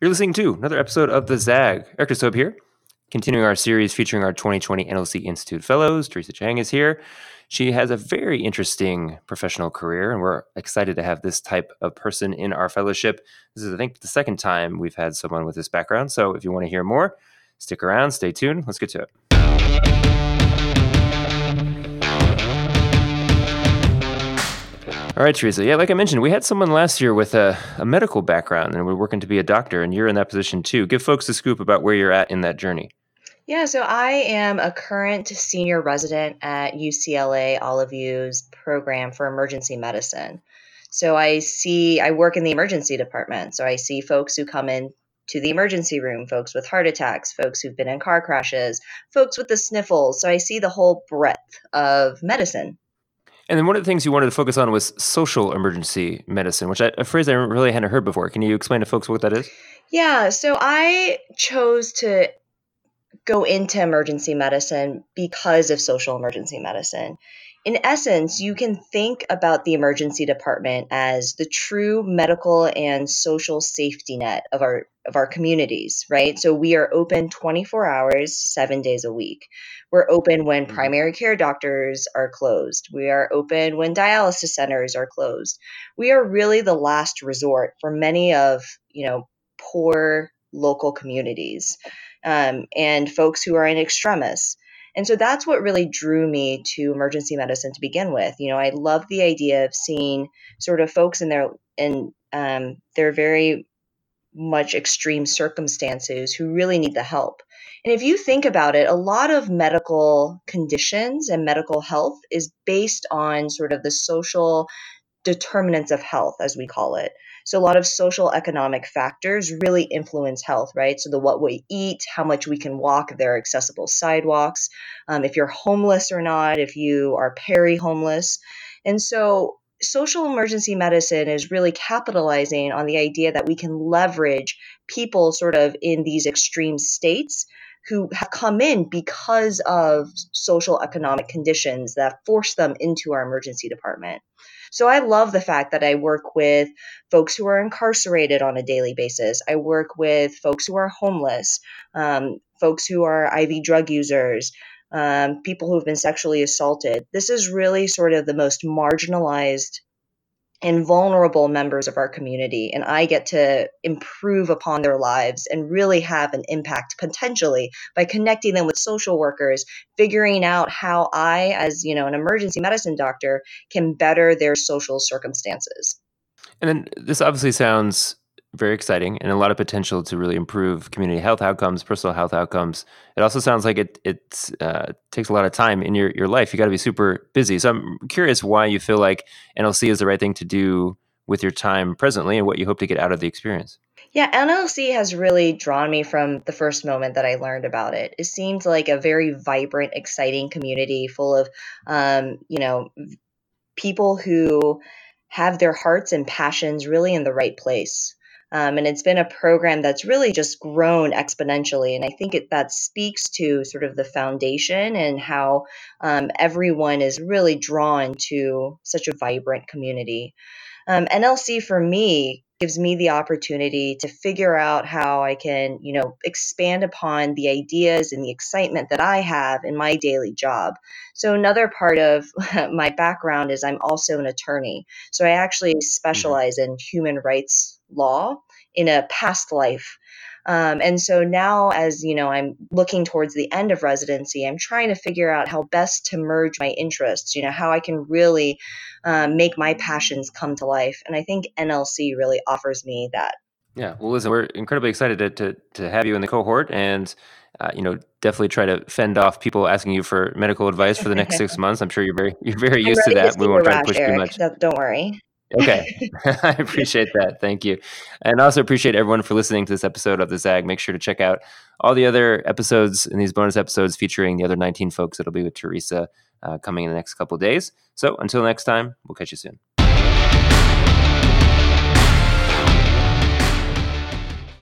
You're listening to another episode of The Zag. Eric Soap here, continuing our series featuring our 2020 NLC Institute Fellows. Theresa Cheng is here. She has a very interesting professional career, and we're excited to have this type of person in our fellowship. This is, I think, the second time we've had someone with this background. So if you want to hear more, stick around, stay tuned. Let's get to it. All right, Theresa. Yeah, like I mentioned, we had someone last year with a, a medical background and we're working to be a doctor, and you're in that position too. Give folks a scoop about where you're at in that journey. Yeah, so I am a current senior resident at UCLA Olive View's program for emergency medicine. So I see, I work in the emergency department. So I see folks who come in to the emergency room, folks with heart attacks, folks who've been in car crashes, folks with the sniffles. So I see the whole breadth of medicine. And then one of the things you wanted to focus on was social emergency medicine, which I, a phrase I really hadn't heard before. Can you explain to folks what that is? Yeah, so I chose to go into emergency medicine because of social emergency medicine. In essence, you can think about the emergency department as the true medical and social safety net of our of our communities, right? So we are open 24 hours, 7 days a week. We're open when mm-hmm. primary care doctors are closed. We are open when dialysis centers are closed. We are really the last resort for many of, you know, poor local communities um, and folks who are in extremis. And so that's what really drew me to emergency medicine to begin with. You know, I love the idea of seeing sort of folks in their in um, their very much extreme circumstances who really need the help. And if you think about it, a lot of medical conditions and medical health is based on sort of the social determinants of health, as we call it. So a lot of social economic factors really influence health, right? So the what we eat, how much we can walk, if there are accessible sidewalks, um, if you're homeless or not, if you are peri homeless. And so social emergency medicine is really capitalizing on the idea that we can leverage people sort of in these extreme states who have come in because of social economic conditions that force them into our emergency department. So I love the fact that I work with folks who are incarcerated on a daily basis. I work with folks who are homeless, um, folks who are IV drug users, um, people who've been sexually assaulted. This is really sort of the most marginalized and vulnerable members of our community. And I get to improve upon their lives and really have an impact potentially by connecting them with social workers, figuring out how I, as you know, an emergency medicine doctor, can better their social circumstances. And then this obviously sounds very exciting and a lot of potential to really improve community health outcomes, personal health outcomes. It also sounds like it it uh, takes a lot of time in your, your life. You got to be super busy. So I'm curious why you feel like NLC is the right thing to do with your time presently and what you hope to get out of the experience. Yeah, NLC has really drawn me from the first moment that I learned about it. It seemed like a very vibrant, exciting community full of, um, you know, people who have their hearts and passions really in the right place. Um, and it's been a program that's really just grown exponentially. And I think it, that speaks to sort of the foundation and how um, everyone is really drawn to such a vibrant community. Um, NLC for me gives me the opportunity to figure out how I can, you know, expand upon the ideas and the excitement that I have in my daily job. So another part of my background is I'm also an attorney. So I actually mm-hmm. specialize in human rights law in a past life. Um, and so now, as you know, I'm looking towards the end of residency. I'm trying to figure out how best to merge my interests. You know, how I can really um, make my passions come to life. And I think NLC really offers me that. Yeah. Well, listen, we're incredibly excited to to, to have you in the cohort, and uh, you know, definitely try to fend off people asking you for medical advice for the next six months. I'm sure you're very you're very used to that. We won't try to push Eric. too much. Don't worry. Okay. I appreciate that. Thank you. And also appreciate everyone for listening to this episode of the Zag. Make sure to check out all the other episodes and these bonus episodes featuring the other 19 folks that'll be with Theresa uh, coming in the next couple days. So until next time, we'll catch you soon.